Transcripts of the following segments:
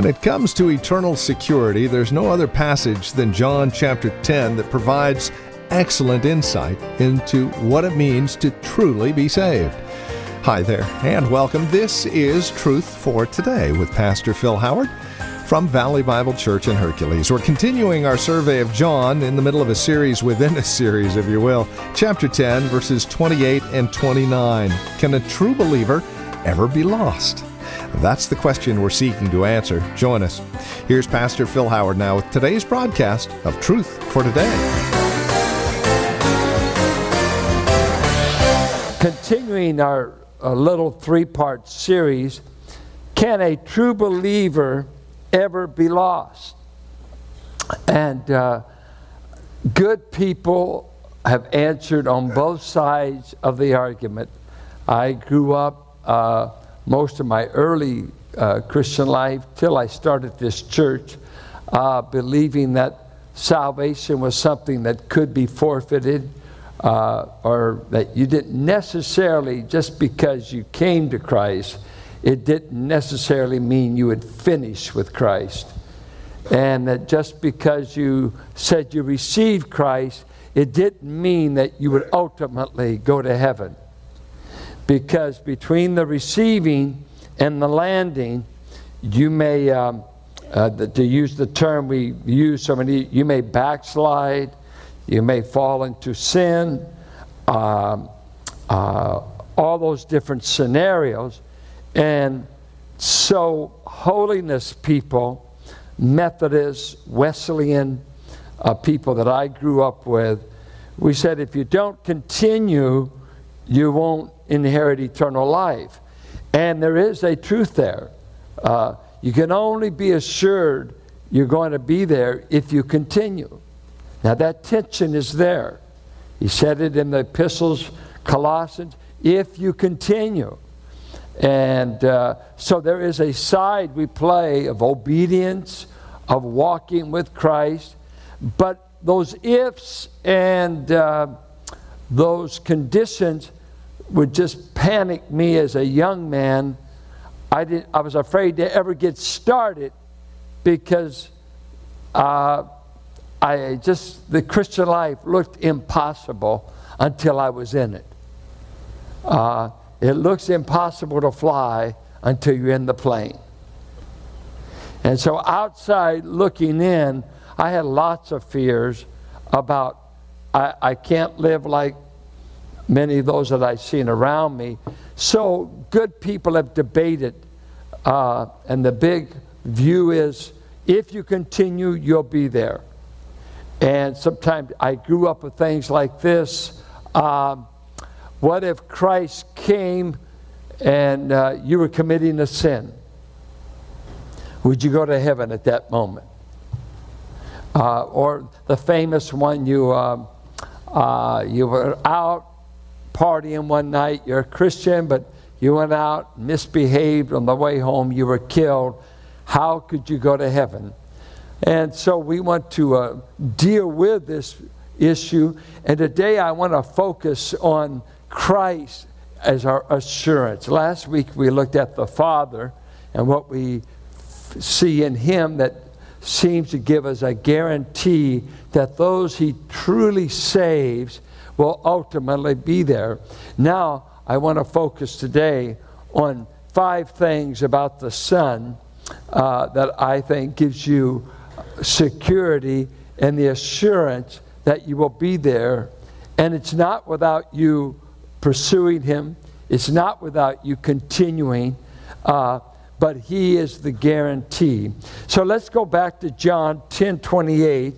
When it comes to eternal security, there's no other passage than John chapter 10 that provides excellent insight into what it means to truly be saved. Hi there, and welcome. This is Truth for Today with Pastor Phil Howard from Valley Bible Church in Hercules. We're continuing our survey of John in the middle of a series within a series, if you will. Chapter 10, verses 28 and 29. Can a true believer ever be lost? That's the question we're seeking to answer. Join us. Here's Pastor Phil Howard now with today's broadcast of Truth for Today. Continuing our uh, little three part series, Can a True Believer Ever Be Lost? And uh, good people have answered on both sides of the argument. I grew up. Uh, most of my early uh, Christian life till I started this church, uh, believing that salvation was something that could be forfeited. Uh, or that you didn't necessarily, just because you came to Christ, it didn't necessarily mean you would finish with Christ. And that just because you said you received Christ, it didn't mean that you would ultimately go to heaven because between the receiving and the landing, you may, um, uh, to use the term we use so many, you may backslide, you may fall into sin, uh, uh, all those different scenarios. And so, holiness people, Methodist, Wesleyan uh, people that I grew up with, we said if you don't continue, you won't inherit eternal life. And there is a truth there. Uh, you can only be assured you're going to be there if you continue. Now, that tension is there. He said it in the epistles, Colossians, if you continue. And uh, so there is a side we play of obedience, of walking with Christ. But those ifs and uh, those conditions would just panic me as a young man. I, did, I was afraid to ever get started because uh, I just, the Christian life looked impossible until I was in it. Uh, it looks impossible to fly until you're in the plane. And so, outside looking in, I had lots of fears about I, I can't live like many of those that I've seen around me. So good people have debated, uh, and the big view is if you continue, you'll be there. And sometimes I grew up with things like this. Um, what if Christ came and uh, you were committing a sin? Would you go to heaven at that moment? Uh, or the famous one, you, um, uh, you were out partying one night, you're a Christian, but you went out, misbehaved on the way home, you were killed. How could you go to heaven? And so we want to uh, deal with this issue. And today I want to focus on Christ as our assurance. Last week we looked at the Father and what we see in Him that seems to give us a guarantee that those He truly saves will ultimately be there. Now, I want to focus today on five things about the Son uh, that I think gives you security and the assurance that you will be there. And it's not without you pursuing Him, it's not without you continuing. Uh, but he is the guarantee. So let's go back to John 10 28,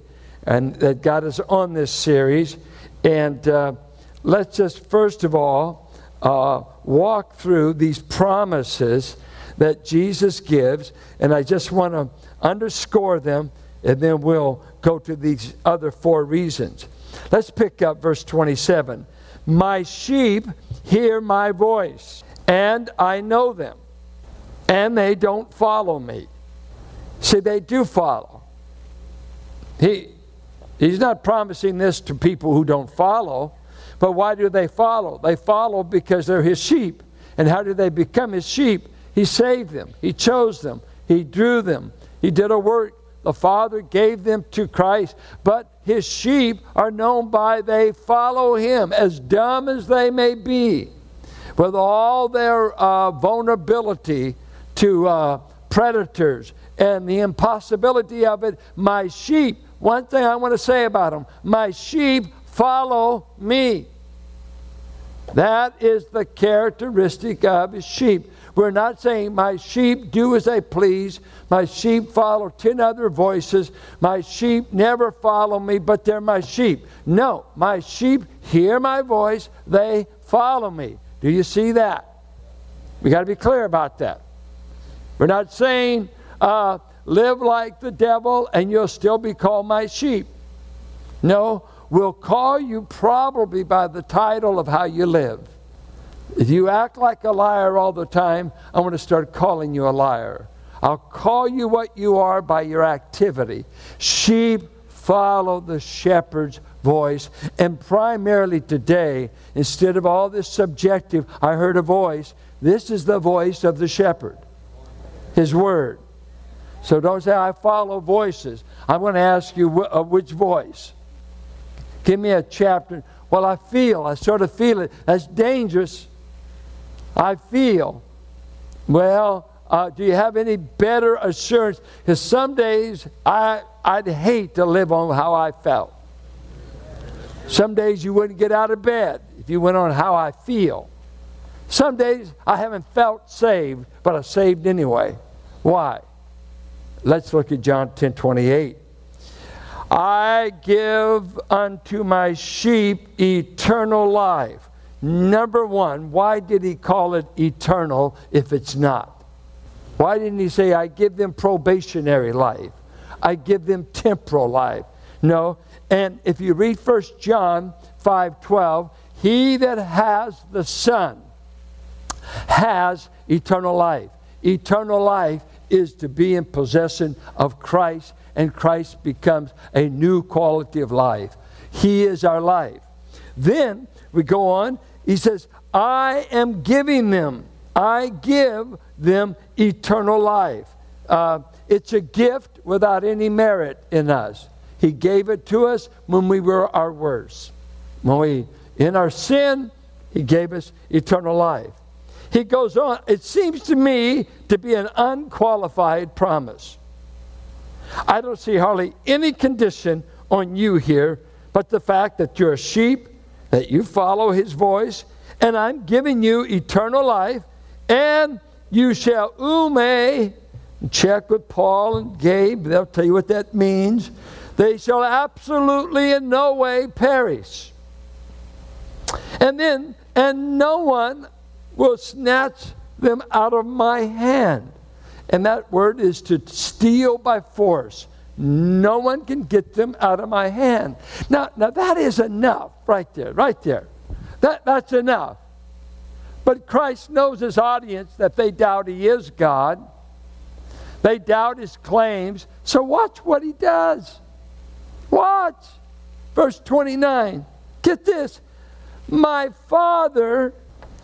and that got us on this series. And uh, let's just first of all uh, walk through these promises that Jesus gives. And I just want to underscore them, and then we'll go to these other four reasons. Let's pick up verse 27. My sheep hear my voice, and I know them, and they don't follow me. See, they do follow. He, He's not promising this to people who don't follow. But why do they follow? They follow because they're his sheep. And how did they become his sheep? He saved them, he chose them, he He drew them. He did a work. The Father gave them to Christ, but his sheep are known by they follow him, as dumb as they may be, with all their uh, vulnerability to uh, predators and the impossibility of it. My sheep, one thing I want to say about them, my sheep follow me. That is the characteristic of his sheep. We're not saying, My sheep do as they please. My sheep follow 10 other voices. My sheep never follow me, but they're my sheep. No, my sheep hear my voice. They follow me. Do you see that? We got to be clear about that. We're not saying, uh, Live like the devil and you'll still be called my sheep. No, we'll call you probably by the title of how you live. If you act like a liar all the time, I'm going to start calling you a liar. I'll call you what you are by your activity. Sheep follow the shepherd's voice. And primarily today, instead of all this subjective, I heard a voice, this is the voice of the shepherd, his word. So don't say, I follow voices. I'm going to ask you uh, which voice. Give me a chapter. Well, I feel, I sort of feel it. That's dangerous. I feel. Well, uh, do you have any better assurance? Because some days I, I'd hate to live on how I felt. Some days you wouldn't get out of bed if you went on how I feel. Some days I haven't felt saved, but I'm saved anyway. Why? Let's look at John 10 28. I give unto my sheep eternal life. Number one, why did he call it eternal if it's not? Why didn't he say, I give them probationary life? I give them temporal life. No. And if you read 1 John 5:12, he that has the Son has eternal life. Eternal life is to be in possession of Christ, and Christ becomes a new quality of life. He is our life. Then we go on, he says, I am giving them, I give them eternal life. Uh, it's a gift without any merit in us. He gave it to us when we were our worst. When we, in our sin, He gave us eternal life. He goes on, it seems to me to be an unqualified promise. I don't see hardly any condition on you here but the fact that you're a sheep that you follow his voice, and I'm giving you eternal life, and you shall ou me. Check with Paul and Gabe, they'll tell you what that means. They shall absolutely in no way perish. And then, and no one will snatch them out of my hand. And that word is to steal by force. No one can get them out of my hand. Now, now that is enough right there, right there. That, that's enough. But Christ knows his audience that they doubt he is God. They doubt his claims. So watch what he does. Watch. Verse 29. Get this. My Father,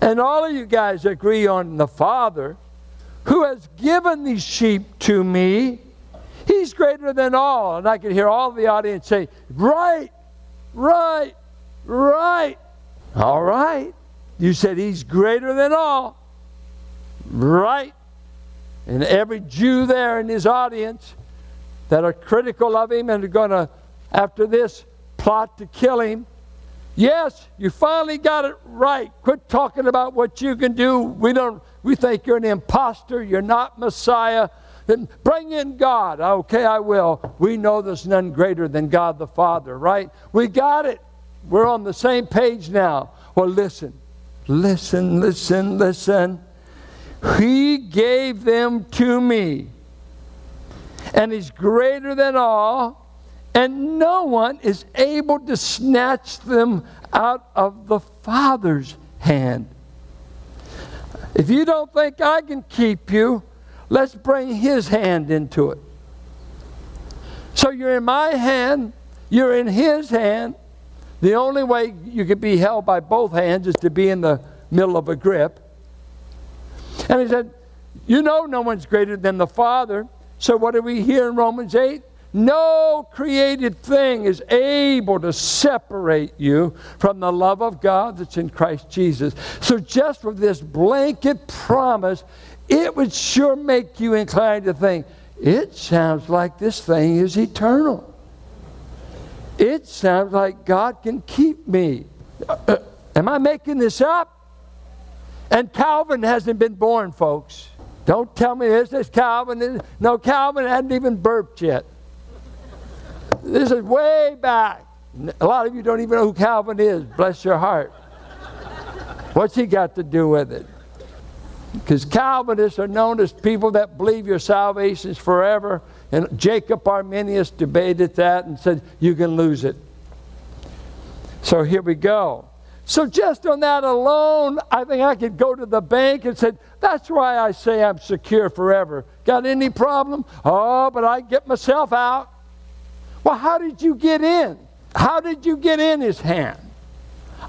and all of you guys agree on the Father, who has given these sheep to me He's greater than all. And I could hear all the audience say, Right, right, right. All right. You said He's greater than all. Right. And every Jew there in his audience that are critical of him and are going to, after this, plot to kill him. Yes, you finally got it right. Quit talking about what you can do. We don't we think you're an impostor, you're not Messiah. Then bring in God. Okay, I will. We know there's none greater than God the Father, right? We got it. We're on the same page now. Well, listen, listen, listen, listen. He gave them to me. And He's greater than all. And no one is able to snatch them out of the Father's hand. If you don't think I can keep you, Let's bring his hand into it. So you're in my hand, you're in his hand. The only way you can be held by both hands is to be in the middle of a grip. And he said, You know, no one's greater than the Father. So, what do we hear in Romans 8? No created thing is able to separate you from the love of God that's in Christ Jesus. So, just with this blanket promise, it would sure make you inclined to think, it sounds like this thing is eternal. It sounds like God can keep me. Uh, am I making this up? And Calvin hasn't been born, folks. Don't tell me is this is Calvin. No, Calvin hadn't even burped yet. This is way back. A lot of you don't even know who Calvin is. Bless your heart. What's he got to do with it? Because Calvinists are known as people that believe your salvation is forever. And Jacob Arminius debated that and said, you can lose it. So here we go. So just on that alone, I think I could go to the bank and say, that's why I say I'm secure forever. Got any problem? Oh, but I get myself out. Well, how did you get in? How did you get in his hand?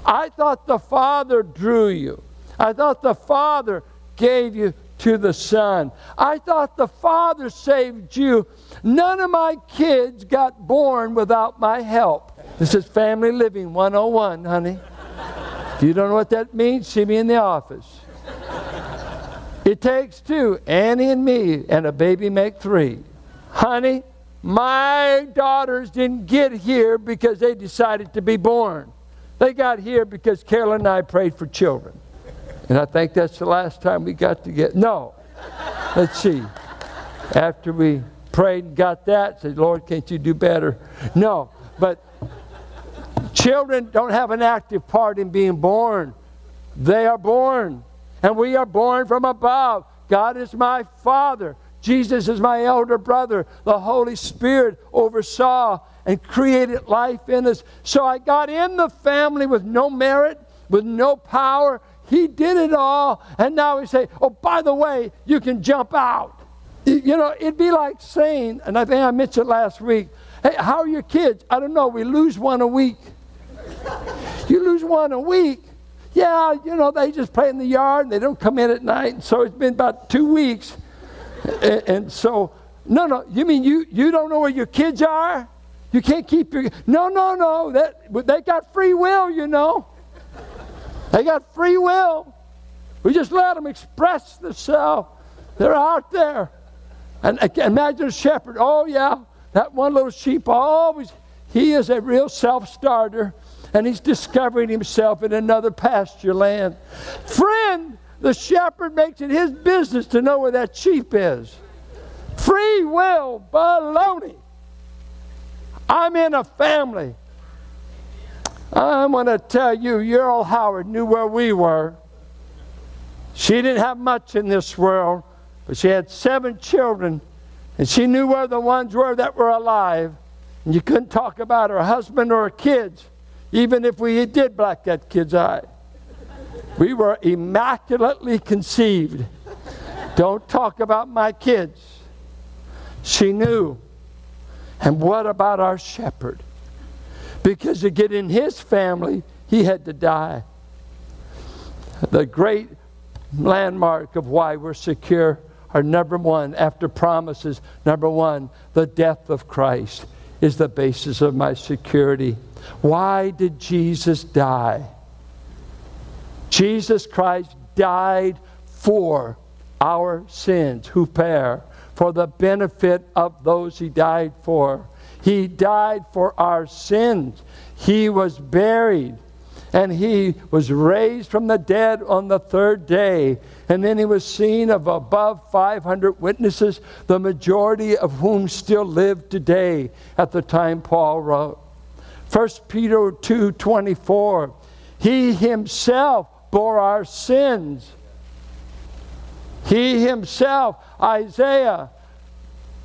I thought the Father drew you. I thought the Father gave you to the Son. I thought the Father saved you. None of my kids got born without my help. This is Family Living 101, honey. If you don't know what that means, see me in the office. It takes two, Annie and me, and a baby make three. Honey, my daughters didn't get here because they decided to be born. They got here because Carolyn and I prayed for children. And I think that's the last time we got to get. No. Let's see. After we prayed and got that, said, Lord, can't you do better? No. But children don't have an active part in being born. They are born. And we are born from above. God is my Father. Jesus is my elder brother. The Holy Spirit oversaw and created life in us. So I got in the family with no merit, with no power. He did it all. And now we say, oh, by the way, you can jump out. You know, it'd be like saying, and I think I mentioned last week, hey, how are your kids? I don't know. We lose one a week. you lose one a week. Yeah, you know, they just play in the yard and they don't come in at night. And so it's been about two weeks and, and, so, no, no, you mean you, you don't know where your kids are? You can't keep your. No, no, no. That, they got free will, you know. They got free will. We just let them express themselves. They're out there. And imagine a shepherd. Oh, yeah, that one little sheep always, he is a real self starter and he's discovering himself in another pasture land. Friend, the shepherd makes it his business to know where that sheep is. Free will, baloney. I'm in a family. I'm going to tell you, Earl Howard knew where we were. She didn't have much in this world, but she had seven children, and she knew where the ones were that were alive. And you couldn't talk about her husband or her kids, even if we did black that kid's eye. We were immaculately conceived. Don't talk about my kids. She knew. And what about our shepherd? Because to get in his family, he had to die. The great landmark of why we're secure are number one, after promises, number one, the death of Christ is the basis of my security. Why did Jesus die? Jesus Christ died for our sins, huper, for the benefit of those he died for. He died for our sins. He was buried and he was raised from the dead on the third day. And then he was seen of above 500 witnesses, the majority of whom still live today at the time Paul wrote. 1 Peter 2 24. He himself bore our sins. He himself, Isaiah,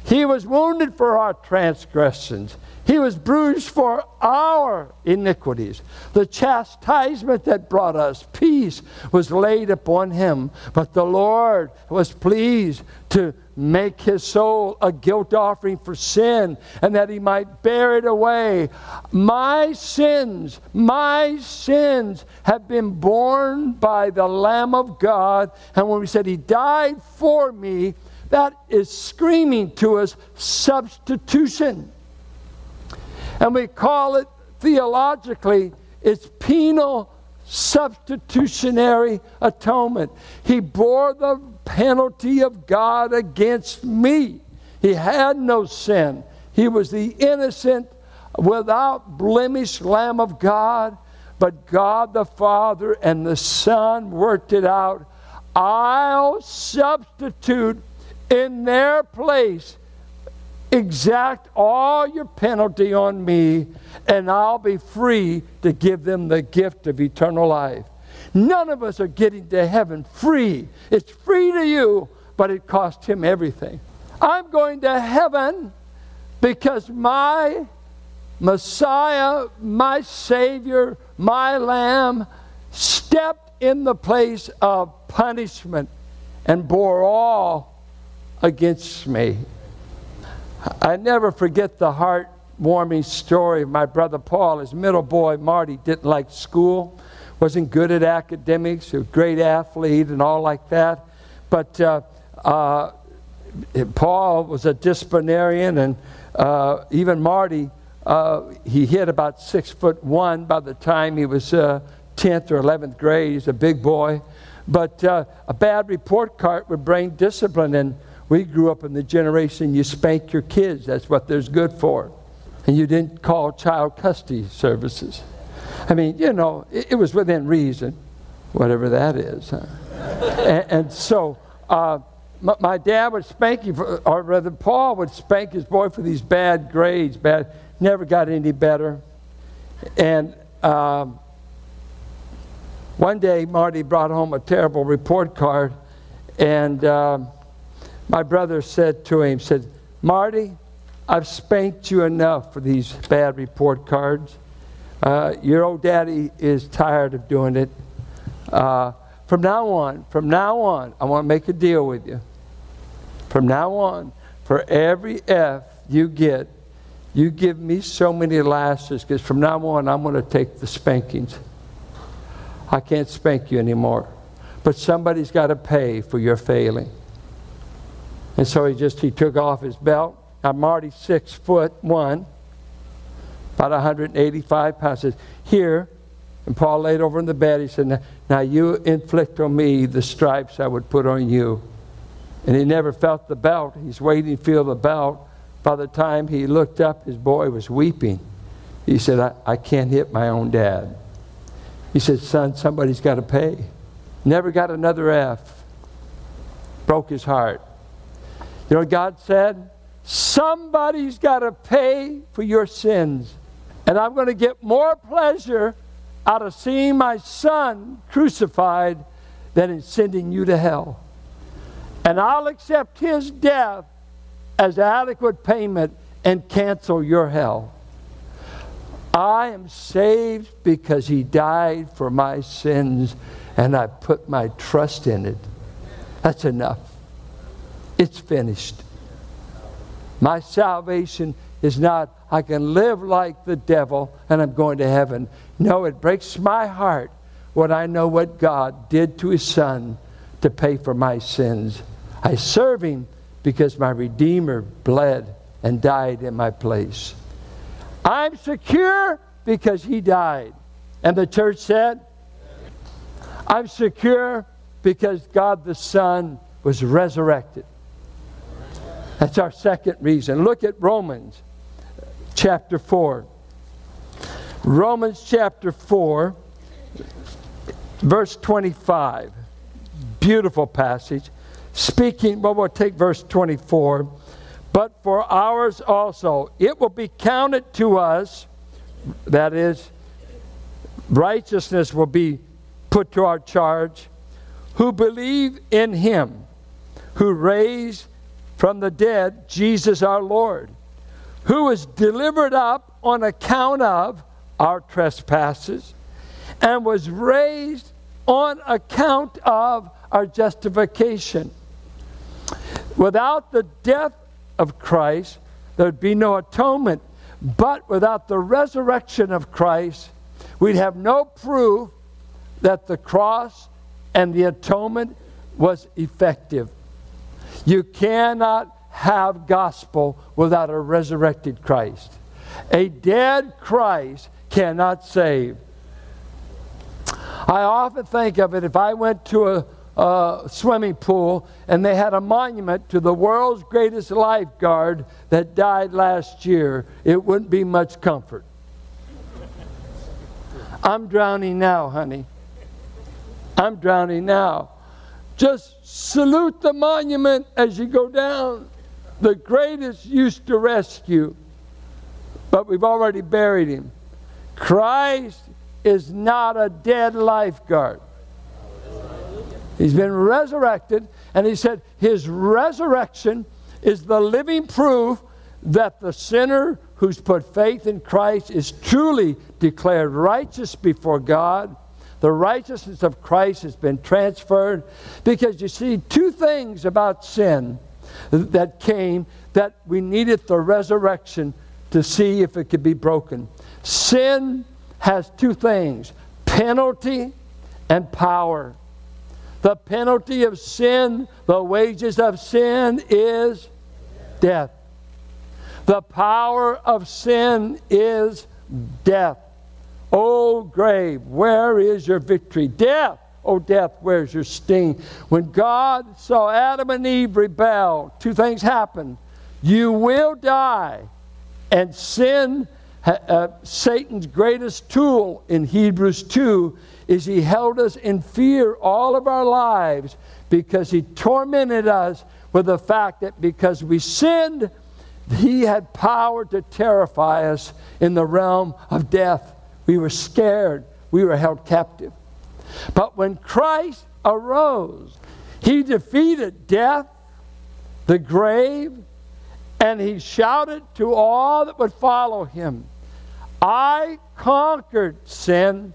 he was wounded for our transgressions. He was bruised for our iniquities. The chastisement that brought us peace was laid upon him. But the Lord was pleased to make his soul a guilt offering for sin and that he might bear it away. My sins, my sins have been borne by the Lamb of God. And when we said he died for me, that is screaming to us substitution. And we call it theologically, it's penal substitutionary atonement. He bore the penalty of God against me. He had no sin. He was the innocent, without blemish Lamb of God. But God the Father and the Son worked it out. I'll substitute in their place exact all your penalty on me, and I'll be free to give them the gift of eternal life. None of us are getting to heaven free. It's free to you, but it cost him everything. I'm going to heaven because my Messiah, my Savior, my Lamb stepped in the place of punishment and bore all against me. I never forget the heartwarming story of my brother Paul. His middle boy, Marty, didn't like school, wasn't good at academics, a great athlete, and all like that. But uh, uh, Paul was a disciplinarian, and uh, even Marty, uh, he hit about six foot one by the time he was 10th uh, or 11th grade. He's a big boy. But uh, a bad report card would bring discipline, and we grew up in the generation you spank your kids, that's what there's good for. And you didn't call child custody services. I mean, you know, it, it was within reason, whatever that is. Huh? and, and, so, uh, my, my, dad would spank you, for, or rather, Paul would spank his boy for these bad grades, bad, never got any better. And um, one day, Marty brought home a terrible report card, and um, my brother said to him, said, Marty, I've spanked you enough for these bad report cards. Uh, your old daddy is tired of doing it. Uh, from now on, from now on, I want to make a deal with you. From now on, for every F you get, you give me so many lashes because from now on, I'm going to take the spankings. I can't spank you anymore. But somebody's got to pay for your failing. And so he just he took off his belt. I'm already six foot one, about 185 pounds. Says, Here, and Paul laid over in the bed. He said, Now you inflict on me the stripes I would put on you. And he never felt the belt. He's waiting to feel the belt. By the time he looked up, his boy was weeping. He said, I, I can't hit my own dad. He said, Son, somebody's got to pay. Never got another F. Broke his heart. You know what God said? Somebody's got to pay for your sins. And I'm going to get more pleasure out of seeing my son crucified than in sending you to hell. And I'll accept his death as adequate payment and cancel your hell. I am saved because he died for my sins and I put my trust in it. That's enough. It's finished. My salvation is not, I can live like the devil and I'm going to heaven. No, it breaks my heart when I know what God did to his son to pay for my sins. I serve him because my Redeemer bled and died in my place. I'm secure because he died. And the church said, I'm secure because God the Son was resurrected. That's our second reason. Look at Romans chapter 4. Romans chapter 4, verse 25. Beautiful passage. Speaking, well, we'll take verse 24. But for ours also, it will be counted to us, that is, righteousness will be put to our charge, who believe in him, who raised from the dead, Jesus our Lord, who was delivered up on account of our trespasses and was raised on account of our justification. Without the death of Christ, there would be no atonement. But without the resurrection of Christ, we'd have no proof that the cross and the atonement was effective. You cannot have gospel without a resurrected Christ. A dead Christ cannot save. I often think of it if I went to a, a, swimming pool and they had a monument to the world's greatest lifeguard that died last year, it wouldn't be much comfort. I'm drowning now, honey. I'm drowning now. Just salute the monument as you go down. The greatest used to rescue, but we've already buried him. Christ is not a dead lifeguard. He's been resurrected, and he said his resurrection is the living proof that the sinner who's put faith in Christ is truly declared righteous before God the righteousness of Christ has been transferred. Because you see, two things about sin that came that we needed the resurrection to see if it could be broken. Sin has two things penalty and power. The penalty of sin, the wages of sin is death. The power of sin is death. O grave, where is your victory? Death, O death, where's your sting? When God saw Adam and Eve rebel, two things happened. You will die, and sin, uh, Satan's greatest tool in Hebrews 2, is he held us in fear all of our lives because he tormented us with the fact that because we sinned, he had power to terrify us in the realm of death. We were scared. We were held captive. But when Christ arose, he defeated death, the grave, and he shouted to all that would follow him I conquered sin.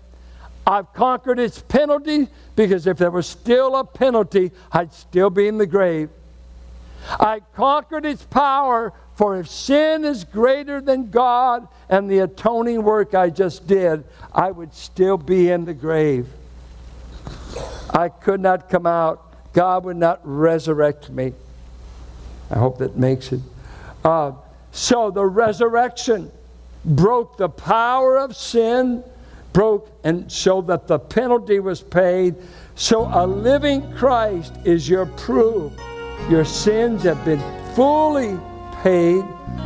I've conquered its penalty because if there was still a penalty, I'd still be in the grave. I conquered its power for if sin is greater than God and the atoning work I just did, I would still be in the grave. I could not come out. God would not resurrect me. I hope that makes it. Uh, so the resurrection broke the power of sin, broke and showed that the penalty was paid. So a living Christ is your proof. Your sins have been fully paid,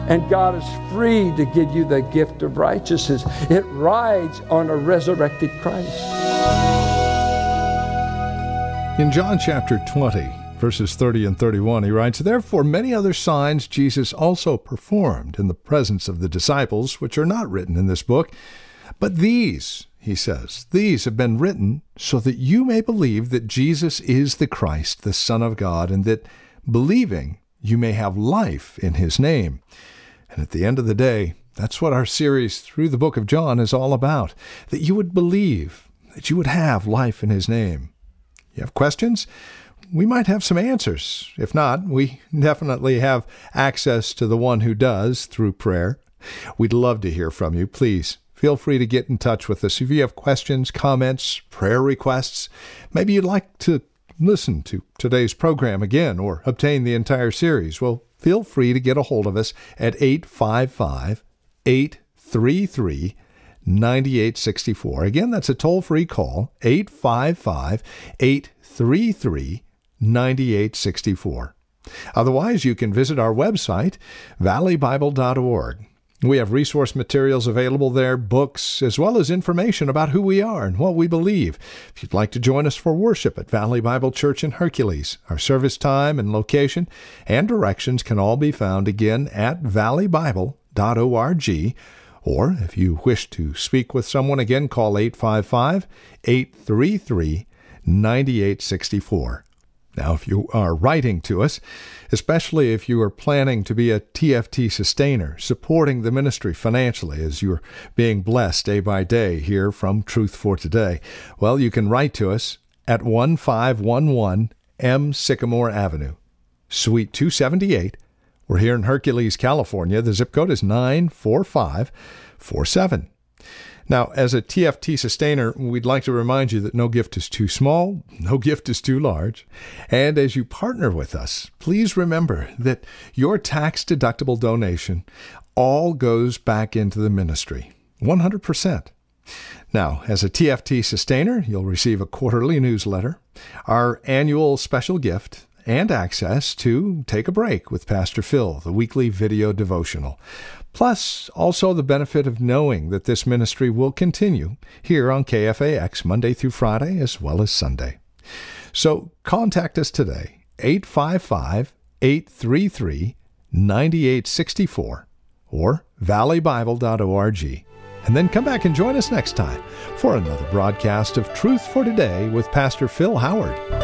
and God is free to give you the gift of righteousness. It rides on a resurrected Christ. In John chapter 20, verses 30 and 31, he writes, Therefore many other signs Jesus also performed in the presence of the disciples, which are not written in this book. But these, he says, these have been written so that you may believe that Jesus is the Christ, the Son of God, and that believing you may have life in his name. And at the end of the day, that's what our series through the book of John is all about that you would believe, that you would have life in his name. You have questions? We might have some answers. If not, we definitely have access to the one who does through prayer. We'd love to hear from you. Please feel free to get in touch with us if you have questions, comments, prayer requests. Maybe you'd like to listen to today's program again or obtain the entire series, well, feel free to get a hold of us at 855 833 9864. Again, that's a toll free call, 855 833 9864. Otherwise, you can visit our website, valleybible.org. We have resource materials available there, books, as well as information about who we are and what we believe. If you'd like to join us for worship at Valley Bible Church in Hercules, our service time and location and directions can all be found again at valleybible.org. Or if you wish to speak with someone again, call 855 833 9864. Now, if you are writing to us, especially if you are planning to be a TFT sustainer, supporting the ministry financially as you're being blessed day by day here from Truth for Today, well, you can write to us at 1511 M. Sycamore Avenue. Suite 278. We're here in Hercules, California. The zip code is 94547. Now, as a TFT sustainer, we'd like to remind you that no gift is too small, no gift is too large. And as you partner with us, please remember that your tax deductible donation all goes back into the ministry 100%. Now, as a TFT sustainer, you'll receive a quarterly newsletter, our annual special gift, and access to Take a Break with Pastor Phil, the weekly video devotional. Plus, also the benefit of knowing that this ministry will continue here on KFAX Monday through Friday as well as Sunday. So contact us today, 855 833 9864 or valleybible.org. And then come back and join us next time for another broadcast of Truth for Today with Pastor Phil Howard.